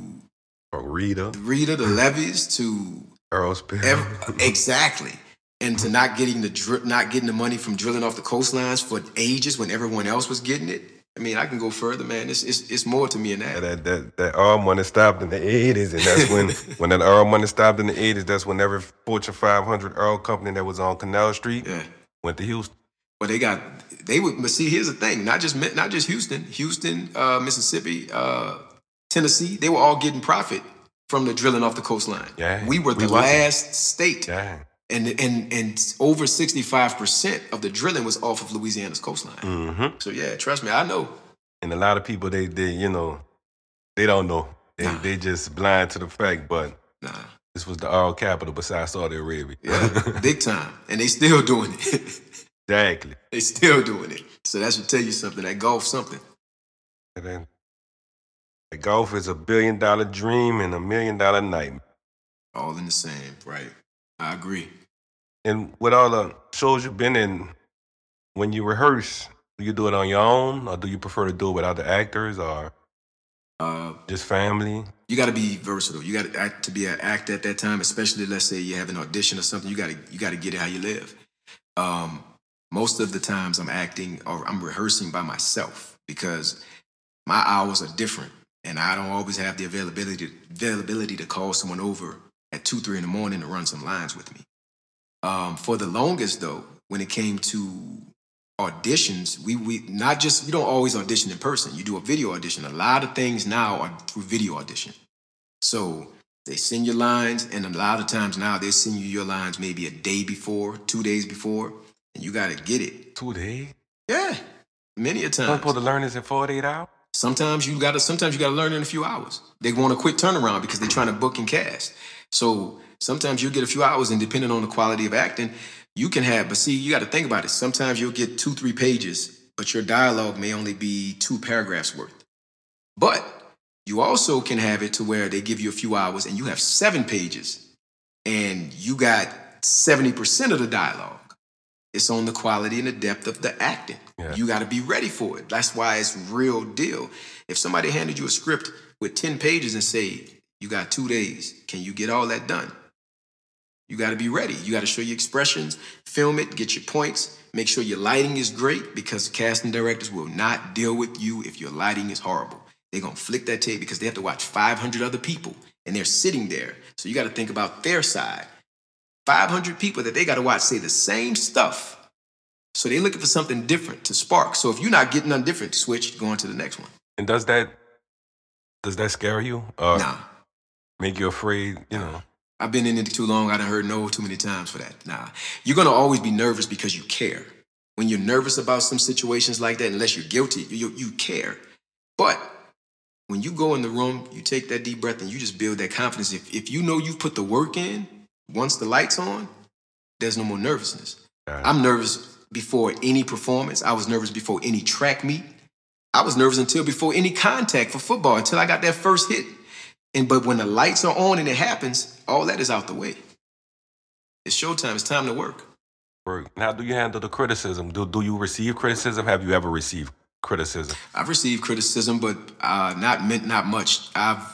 Rita, Rita, the levees to Earl Spill. exactly and to not getting the dri- not getting the money from drilling off the coastlines for ages when everyone else was getting it. I mean, I can go further, man. It's it's, it's more to me than that. that that that oil money stopped in the eighties, and that's when when that oil money stopped in the eighties. That's when every Fortune 500 oil company that was on Canal Street Yeah. went to Houston. But they got they would. But see, here's the thing: not just not just Houston, Houston, uh, Mississippi, uh, Tennessee. They were all getting profit from the drilling off the coastline. Yeah, we were the wasn't. last state, Yeah. And and and over sixty five percent of the drilling was off of Louisiana's coastline. Mm-hmm. So yeah, trust me, I know. And a lot of people, they they you know, they don't know. They Nah. they just blind to the fact. But Nah, this was the oil capital besides Saudi Arabia. yeah, big time, and they still doing it. exactly. they still doing it. So that should tell you something. That golf something. And then the golf is a billion dollar dream and a million dollar nightmare. All in the same, right? I agree. And with all the shows you've been in, when you rehearse, do you do it on your own, or do you prefer to do it with other actors, or Uh, just family? you got to be versatile. You got to act to be an actor at that time, especially let's say you have an audition or something. You got to you got to get it how you live. Um, most of the times I'm acting or I'm rehearsing by myself because my hours are different, and I don't always have the availability availability to call someone over at two three in the morning to run some lines with me. Um, for the longest though, when it came to auditions, we we not just you don't always audition in person. You do a video audition. A lot of things now are through video audition. So they send you lines, and a lot of times now they send you your lines maybe a day before, two days before, and you got to get it. Two days? Yeah, many a I'm time. supposed to learn this in 48 hours? Sometimes you got to. Sometimes you got to learn in a few hours. They want a quick turnaround because they're trying to book and cast. So sometimes you'll get a few hours, and depending on the quality of acting, you can have. But see, you got to think about it. Sometimes you'll get two, three pages, but your dialogue may only be two paragraphs worth. But you also can have it to where they give you a few hours, and you have seven pages, and you got seventy percent of the dialogue. It's on the quality and the depth of the acting. Yeah. You got to be ready for it. That's why it's real deal. If somebody handed you a script with 10 pages and say, you got two days, can you get all that done? You got to be ready. You got to show your expressions, film it, get your points, make sure your lighting is great because casting directors will not deal with you if your lighting is horrible. They're going to flick that tape because they have to watch 500 other people and they're sitting there. So you got to think about their side. 500 people that they got to watch say the same stuff. So they're looking for something different to spark. So if you're not getting nothing different, switch, go on to the next one. And does that does that scare you? Or Nah. make you afraid, you know? I've been in it too long. I done heard no too many times for that. Nah. You're gonna always be nervous because you care. When you're nervous about some situations like that, unless you're guilty, you, you care. But when you go in the room, you take that deep breath and you just build that confidence. If, if you know you've put the work in, once the light's on, there's no more nervousness. It. I'm nervous before any performance. I was nervous before any track meet. I was nervous until before any contact for football, until I got that first hit. And but when the lights are on and it happens, all that is out the way. It's showtime. It's time to work. Work. How do you handle the criticism? Do do you receive criticism? Have you ever received criticism? I've received criticism, but uh, not meant not much. I've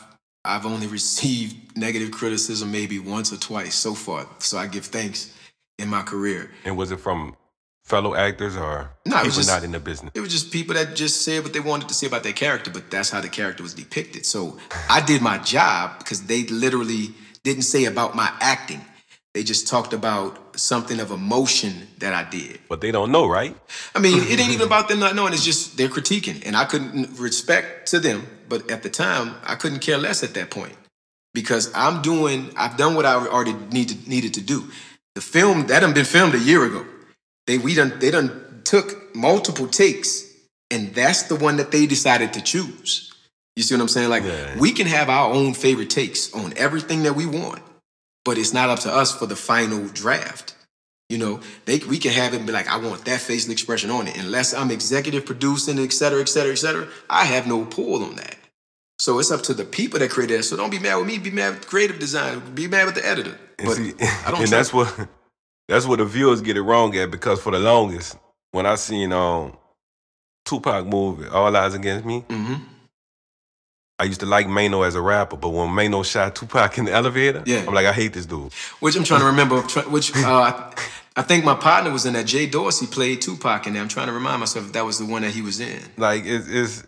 I've only received negative criticism maybe once or twice so far. So I give thanks in my career. And was it from fellow actors or No, it people was just- not in the business? It was just people that just said what they wanted to say about their character, but that's how the character was depicted. So I did my job because they literally didn't say about my acting. They just talked about something of emotion that I did. But they don't know, right? I mean, it ain't even about them not knowing. It's just they're critiquing, and I couldn't respect to them. But at the time, I couldn't care less at that point because I'm doing. I've done what I already needed needed to do. The film that had been filmed a year ago. They we done they done took multiple takes, and that's the one that they decided to choose. You see what I'm saying? Like Yeah. we can have our own favorite takes on everything that we want, but it's not up to us for the final draft. You know, they we can have it and be like, I want that facial expression on it. Unless I'm executive producing, et cetera, et cetera, et cetera, I have no pull on that. So it's up to the people that created it. So don't be mad with me. Be mad with creative design. Be mad with the editor. But see, I don't and that's what that's what the viewers get it wrong at because for the longest, when I seen um Tupac movie, All Eyes Against Me, hmm I used to like Mano as a rapper, but when Mano shot Tupac in the elevator, Yeah. I'm like, I hate this dude. Which I'm trying to remember. Which uh, I, think my partner was in that. Jay Dorsey played Tupac in there. I'm trying to remind myself if that was the one that he was in. Like it's it's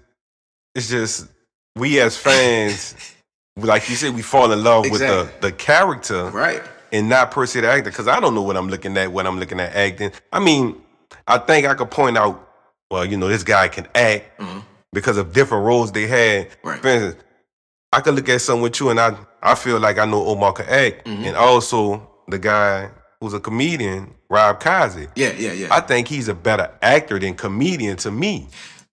it's just we as fans, like you said, we fall in love with the the character Right. And not per se the actor. Because I don't know what I'm looking at when I'm looking at acting. I mean, I think I could point out, well, you know, this guy can act Uh-huh. because of different roles they had. Right. For instance, I could look at someone with you and I I feel like I know Omar can act, Mhm. and also the guy who's a comedian, Rob Kazi. Yeah, yeah, yeah. I think he's a better actor than comedian to me.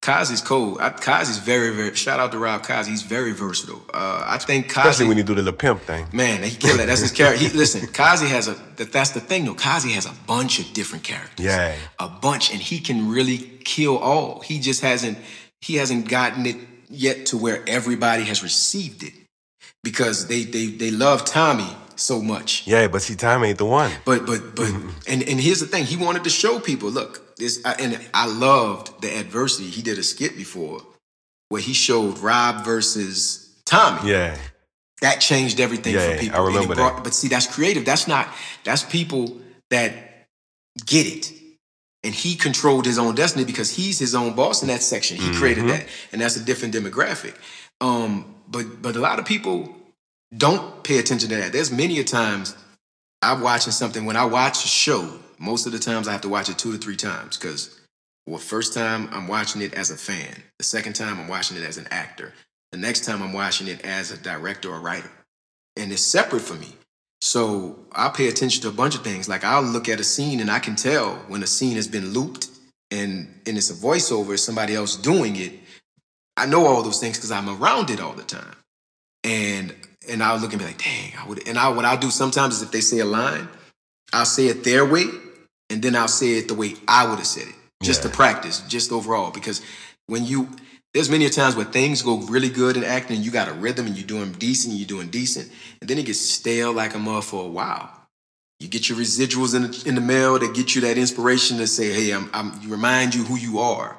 Kazi's cool. I, Kazi's very, very. Shout out to Rob Kazi. He's very versatile. Uh, I think Kazi. Especially when you do the little pimp thing. Man, he killed it. That's his character. He, listen, Kazi has a. That, that's the thing, though. Kazi has a bunch of different characters. Yeah. a bunch, and he can really kill all. He just hasn't. He hasn't gotten it yet to where everybody has received it because they they they love Tommy so much. Yeah, but see, Tommy ain't the one. But but but and and here's the thing. He wanted to show people, look, this I- and I loved the adversity. He did a skit before where he showed Rob versus Tommy. Yeah. That changed everything Yeah, for people. I And it remember that. But see, that's creative. That's not. That's people that get it. And he controlled his own destiny because he's his own boss in that section. He created Mhm. that, and that's a different demographic. Um, but but a lot of people don't pay attention to that. There's many a times I'm watching something. When I watch a show, most of the times I have to watch it two to three times because well, first time I'm watching it as a fan. The second time I'm watching it as an actor. The next time I'm watching it as a director or writer. And it's separate for me. So I pay attention to a bunch of things. Like I'll look at a scene and I can tell when a scene has been looped and, and it's a voiceover, somebody else doing it. I know all those things because I'm around it all the time. And and I'll look and be like, dang, I would and I what I'll do sometimes is if they say a line, I'll say it their way, and then I'll say it the way I would have said it. Just to practice, just overall. Because when you there's many a times where things go really good in acting and you got a rhythm and you're doing decent, you're doing decent, and then it gets stale like a mother for a while. You get your residuals in the, in the mail that get you that inspiration to say, hey, I'm, I'm you remind you who you are.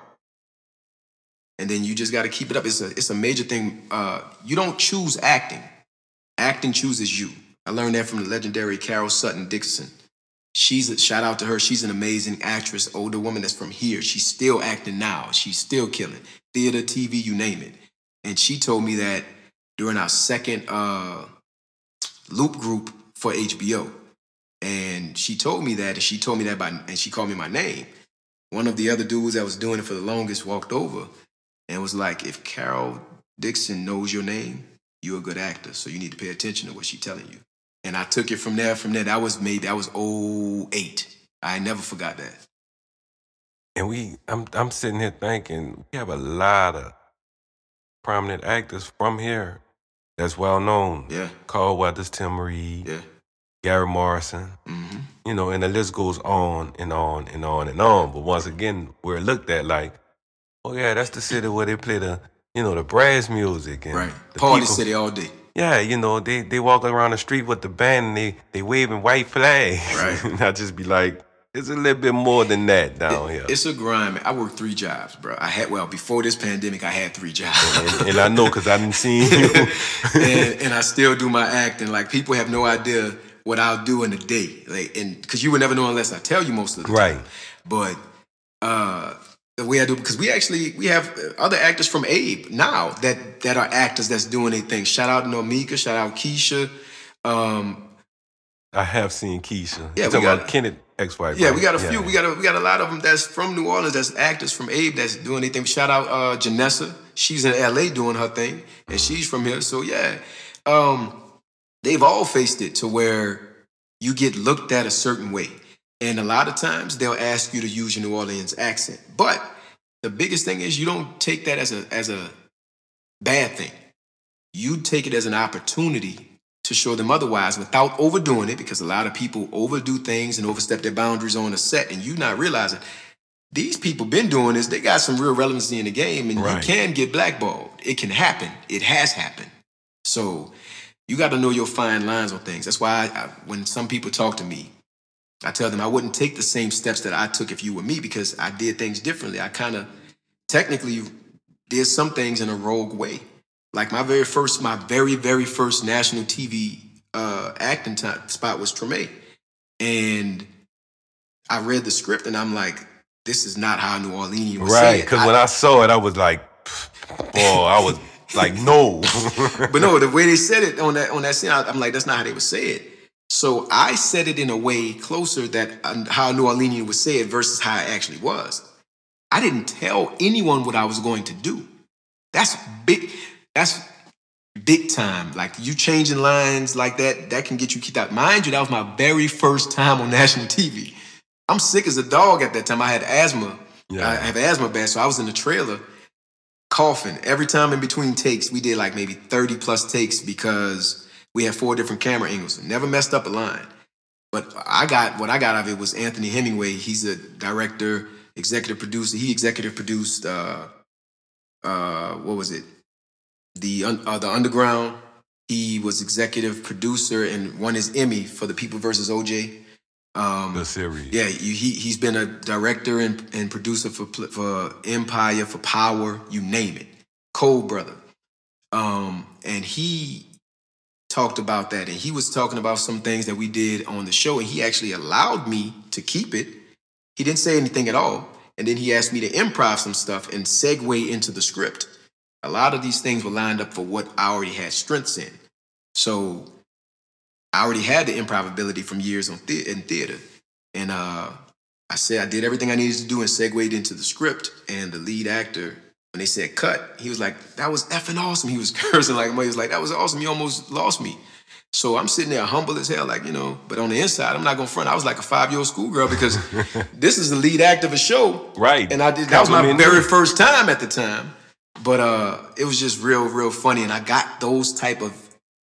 And then you just got to keep it up. It's a, it's a major thing. Uh, you don't choose acting. Acting chooses you. I learned that from the legendary Carol Sutton Dixon. She's a shout out to her. She's an amazing actress, older woman that's from here. She's still acting now. She's still killing theater, TV, you name it. And she told me that during our second uh, loop group for HBO. And she told me that, and she told me that by, and she called me my name. One of the other dudes that was doing it for the longest walked over and was like, "If Carol Dixon knows your name, you're a good actor, so you need to pay attention to what she's telling you." And I took it from there. From there, that was maybe That was 08. I never forgot that. And we, I'm, I'm sitting here thinking we have a lot of prominent actors from here that's well known. Yeah, Carl Weathers, Tim Reid, yeah. Gary Morrison. hmm You know, and the list goes on and on and on and on. But once again, we're looked at like, oh yeah, that's the city where they play the, you know, the brass music and Right. the Party people- City all day. Yeah, you know, they they walk around the street with the band and they they waving white flags. Right. and I just be like, it's a little bit more than that down here. It's a grind. I worked three jobs, bro. I had well before this pandemic, I had three jobs. and, and I know because I didn't see you. and, and I still do my acting. Like people have no idea what I'll do in a day. Like and because you would never know unless I tell you most of the Right. time. But uh the way I do because we actually we have other actors from Abe now that that are actors that's doing their thing. Shout out Nomika, shout out Keisha. Um I have seen Keisha. Yeah, you we talking got- about Kenneth ex-wife. yeah, right? we got a few. We got a we got a lot of them that's from New Orleans. That's actors from Abe that's doing their thing. Shout out uh, Janessa. She's in L.A. doing her thing, and she's from here. So yeah, um, they've all faced it to where you get looked at a certain way, and a lot of times they'll ask you to use your New Orleans accent. But the biggest thing is you don't take that as a as a bad thing. You take it as an opportunity to show them otherwise without overdoing it because a lot of people overdo things and overstep their boundaries on a set and you not realizing these people been doing this they got some real relevancy in the game and Right. you can get blackballed it can happen it has happened so you got to know your fine lines on things that's why I, I, when some people talk to me i tell them i wouldn't take the same steps that i took if you were me because i did things differently i kind of technically did some things in a rogue way like my very first, my very very first national TV uh, acting time, spot was Treme, and I read the script and I'm like, this is not how New Orleans say Right, because when I saw it, I was like, oh, I was like, no. but no, the way they said it on that on that scene, I- I'm like, that's not how they would say it. So I said it in a way closer that um, how New Orleans would say it versus how it actually was. I didn't tell anyone what I was going to do. That's big. That's big time. Like you changing lines like that, that can get you kicked out. Mind you, that was my very first time on national TV. I'm sick as a dog at that time. I had asthma. Yeah. I have asthma bad, so I was in the trailer coughing every time in between takes. We did like maybe 30 plus takes because we had four different camera angles. Never messed up a line. But I got what I got out of it was Anthony Hemingway. He's a director, executive producer. He executive produced uh uh what was it? The uh, the Underground. He was executive producer and won his Emmy for The People versus OJ. Um, the series. yeah, you, he he's been a director and, and producer for for Empire, for Power, you name it. Cold brother, um, and he talked about that, and he was talking about some things that we did on the show, and he actually allowed me to keep it. He didn't say anything at all, and then he asked me to improv some stuff and segue into the script. A lot of these things were lined up for what I already had strengths in, so I already had the improv ability from years on the- in theater. And uh, I said I did everything I needed to do and segued into the script. And the lead actor, when they said cut, he was like, that was effing awesome. He was cursing like, "Man, he was like, that was awesome. You almost lost me. So I'm sitting there humble as hell, like, you know, but on the inside, I'm not gonna front. I was like a five year old schoolgirl because this is the lead act of a show. Right. And I did, that was my very first time at the time. But uh, it was just real, real funny. And I got those type of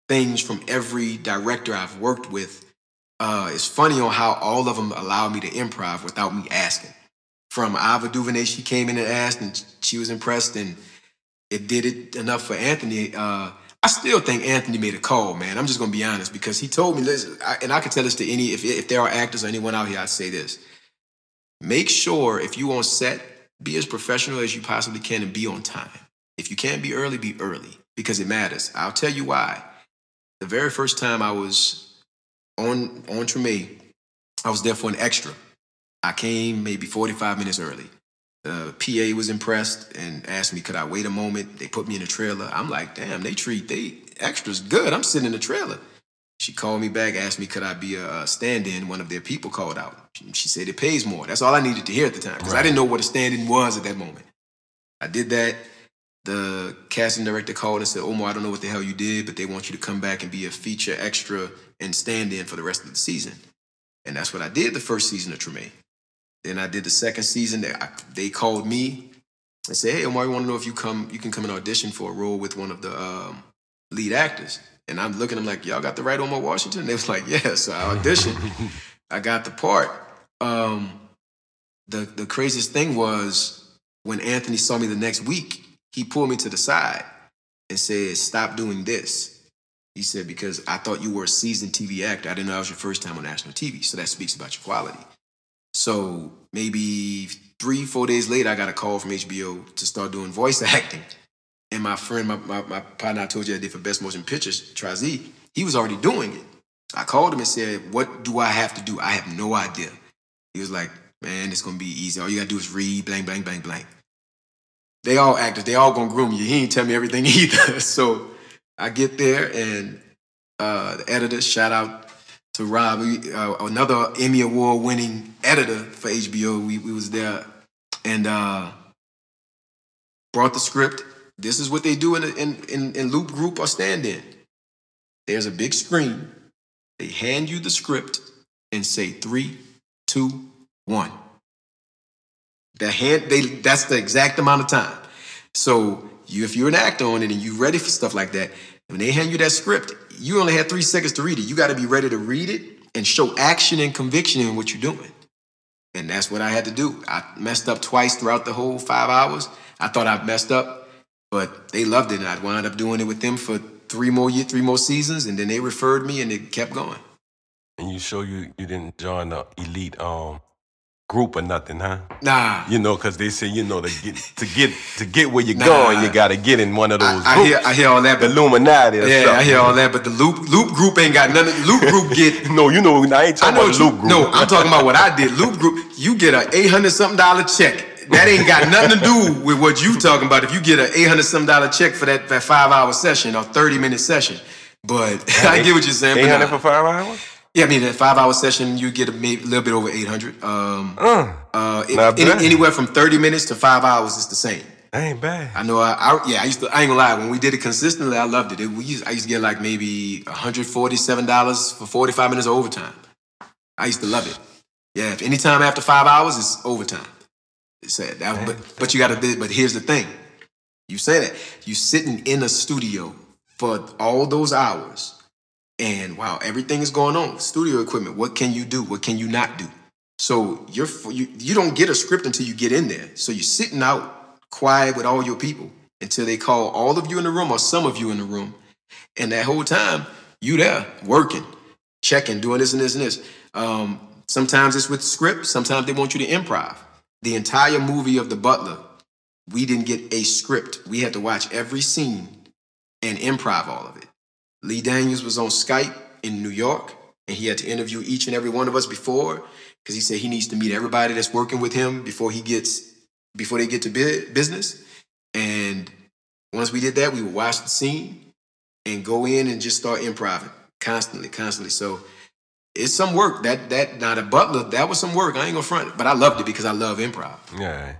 things from every director I've worked with. Uh, it's funny on how all of them allow me to improv without me asking. From Ava DuVernay, she came in and asked, and she was impressed, and it did it enough for Anthony. Uh, I still think Anthony made a call, man. I'm just gonna be honest because he told me, and I can tell this to any if if there are actors or anyone out here, I'd say this: make sure if you on set, be as professional as you possibly can and be on time. If you can't be early, be early because it matters. I'll tell you why. The very first time I was on on Treme, I was there for an extra. I came maybe 45 minutes early. The PA was impressed and asked me, could I wait a moment? They put me in a trailer. I'm like, damn, they treat they extras good. I'm sitting in the trailer. She called me back, asked me, could I be a uh, stand-in? One of their people called out. She- said it pays more. That's all I needed to hear at the time because I didn't know what a stand-in was at that moment. I did that. The casting director called and said, Omar, I don't know what the hell you did, but they want you to come back and be a feature extra and stand in for the rest of the season. And that's what I did the first season of Treme. Then I did the second season. They, I, they called me and said, "Hey, Omar, we want to know if you come, you can come and audition for a role with one of the um, lead actors." And I'm looking, I'm like, "Y'all got the right Omar Washington?" They was like, "Yeah." So I auditioned. I got the part. Um, the the craziest thing was when Anthony saw me the next week, he pulled me to the side and said, "Stop doing this." He said, "Because I thought you were a seasoned TV actor. I didn't know that was your first time on national TV. So that speaks about your quality." So maybe three, four days later, I got a call from HBO to start doing voice acting. And my friend, my, my, my partner I told you I did for Best Motion Pictures, Trazi, he was already doing it. I called him and said, What do I have to do? I have no idea. He was like, Man, it's gonna be easy. All you gotta do is read, blank, blank, blank, blank. They all actors, they all gonna groom you. He ain't tell me everything either. so I get there and uh, the editor, shout out to Rob, uh, another Emmy Award winning editor for HBO. We, we was there and uh, brought the script. This is what they do in, in, in, in loop group or stand in. There's a big screen. They hand you the script and say three, two, one. The hand, they, that's the exact amount of time. So you, if you're an actor on it and you're ready for stuff like that, When they hand you that script, you only have three seconds to read it. You got to be ready to read it and show action and conviction in what you're doing. And that's what I had to do. I messed up twice throughout the whole five hours. I thought I messed up, but they loved it, and I wound up doing it with them for three more year, three more seasons, and then they referred me, and it kept going. And you show you you didn't join the elite um group or nothing, huh? Nah, You know, because they say you know to get to get to get where you're Nah. going, you got to get in one of those I, I hear, I hear all that, the Illuminati. Or yeah, I hear all that, but the loop loop group ain't got nothing. Loop group get No, you know, I ain't I talking know about you, loop group. No, I'm talking about what I did. Loop Group, you get a eight hundred something dollar check. That ain't got nothing to do with what you talking about. If you get an eight hundred something dollar check for that, that five hour session or thirty minute session, but I get what you're saying. Eight but hundred for five hours. Yeah, I mean that five hour session, you get a maybe little bit over eight hundred. Um, Uh, uh, it- Not any- bad. anywhere from thirty minutes to five hours is the same. that ain't bad. I know. I, I yeah. I used to. I ain't gonna lie. When we did it consistently, I loved it. it we used, I used to get like maybe one hundred forty seven dollars for forty five minutes of overtime. I used to love it. Yeah. If anytime after five hours, it's overtime. It said that. But but you got to. But here's the thing. You say that you sitting in a studio for all those hours, and wow, everything is going on. Studio equipment. What can you do? What can you not do? So you're you you don't get a script until you get in there. So you're sitting out quiet with all your people until they call all of you in the room or some of you in the room, and that whole time you there working, checking, doing this and this and this. Um, sometimes it's with script. Sometimes they want you to improv. The entire movie of The Butler, we didn't get a script. We had to watch every scene and improv all of it. Lee Daniels was on Skype in New York, and he had to interview each and every one of us before because he said he needs to meet everybody that's working with him before he gets before they get to business. And once we did that, we would watch the scene and go in and just start improvising constantly, constantly. So it's some work. That that not a butler that was some work. I ain't gonna front, but I loved it because I love improv. Yeah,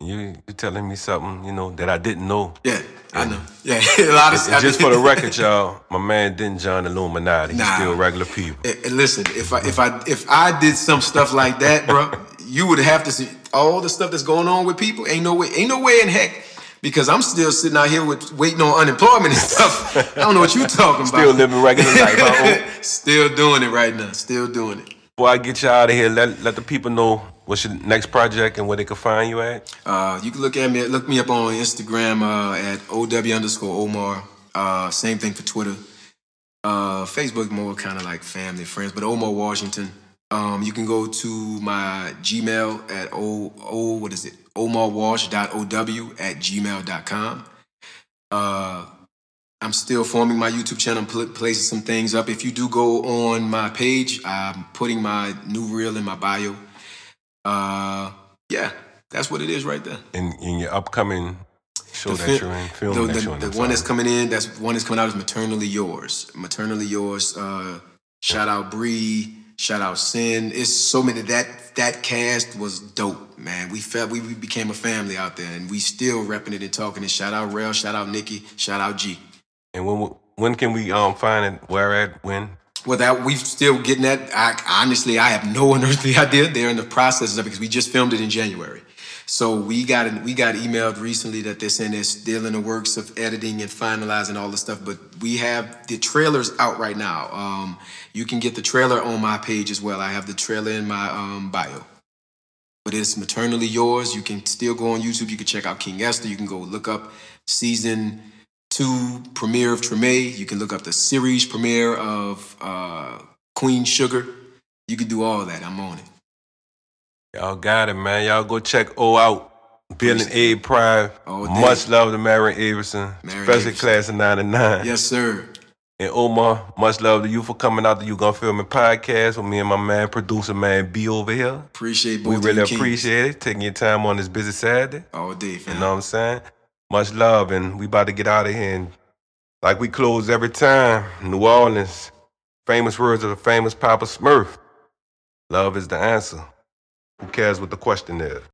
you you telling me something you know that I didn't know. Yeah, I know. Yeah, a lot of And just for the record, y'all, my man didn't join Illuminati. He's Nah. still regular people. And and listen, if I if I if I did some stuff like that, bro, you would have to see all the stuff that's going on with people. Ain't no way, ain't no way in heck. Because I'm still sitting out here with waiting on unemployment and stuff. I don't know what you're talking about. Still about. living regular life. Huh? still doing it right now. Still doing it. Before I get you out of here, let let the people know what's your next project and where they can find you at. Uh, you can look at me, look me up on Instagram uh, at OW underscore Omar. Uh, same thing for Twitter. Uh, Facebook more kind of like family, friends, but Omar Washington. Um, you can go to my Gmail at o, o what is it? omarwash.ow at gmail.com. Uh, I'm still forming my YouTube channel. Pl- placing some things up. If you do go on my page, I'm putting my new reel in my bio. Uh, yeah, that's what it is right there. In in your upcoming show The that fi- you're in, film the, that the- you're in. the one that's coming in, that's one that's coming out is maternally yours. Maternally yours. Uh, shout out Bree. Shout out Sin. It's so many that that cast was dope, man. We felt we, we became a family out there, and we still repping it and talking And Shout out Rail. Shout out Nikki. Shout out G. And when when can we um find it? Where at? When? That we still getting that. I, honestly, I have no unearthly idea. They're in the process of it because we just filmed it in January. So we got we got emailed recently that they're saying they're still in the works of editing and finalizing all the stuff. But we have the trailers out right now. Um, you can get the trailer on my page as well. I have the trailer in my um, bio. But it's maternally yours. You can still go on YouTube. You can check out King Esther. You can go look up season two premiere of Treme. You can look up the series premiere of uh, Queen Sugar. You can do all that. I'm on it. Y'all got it, man. Y'all go check O out. Building A Prime. All. Much love to Marion Abramson. Special class of 99. Yes, sir. And Omar, much love to you for coming out to You Gonna Film It podcast with me and my man, producer man B over here. Appreciate both We of really appreciate it, taking your time on this busy Saturday. all day, You know what I'm saying? Much love, and we about to get out of here. And like we close every time, New Orleans, famous words of the famous Papa Smurf. Love is the answer. Who cares what the question is?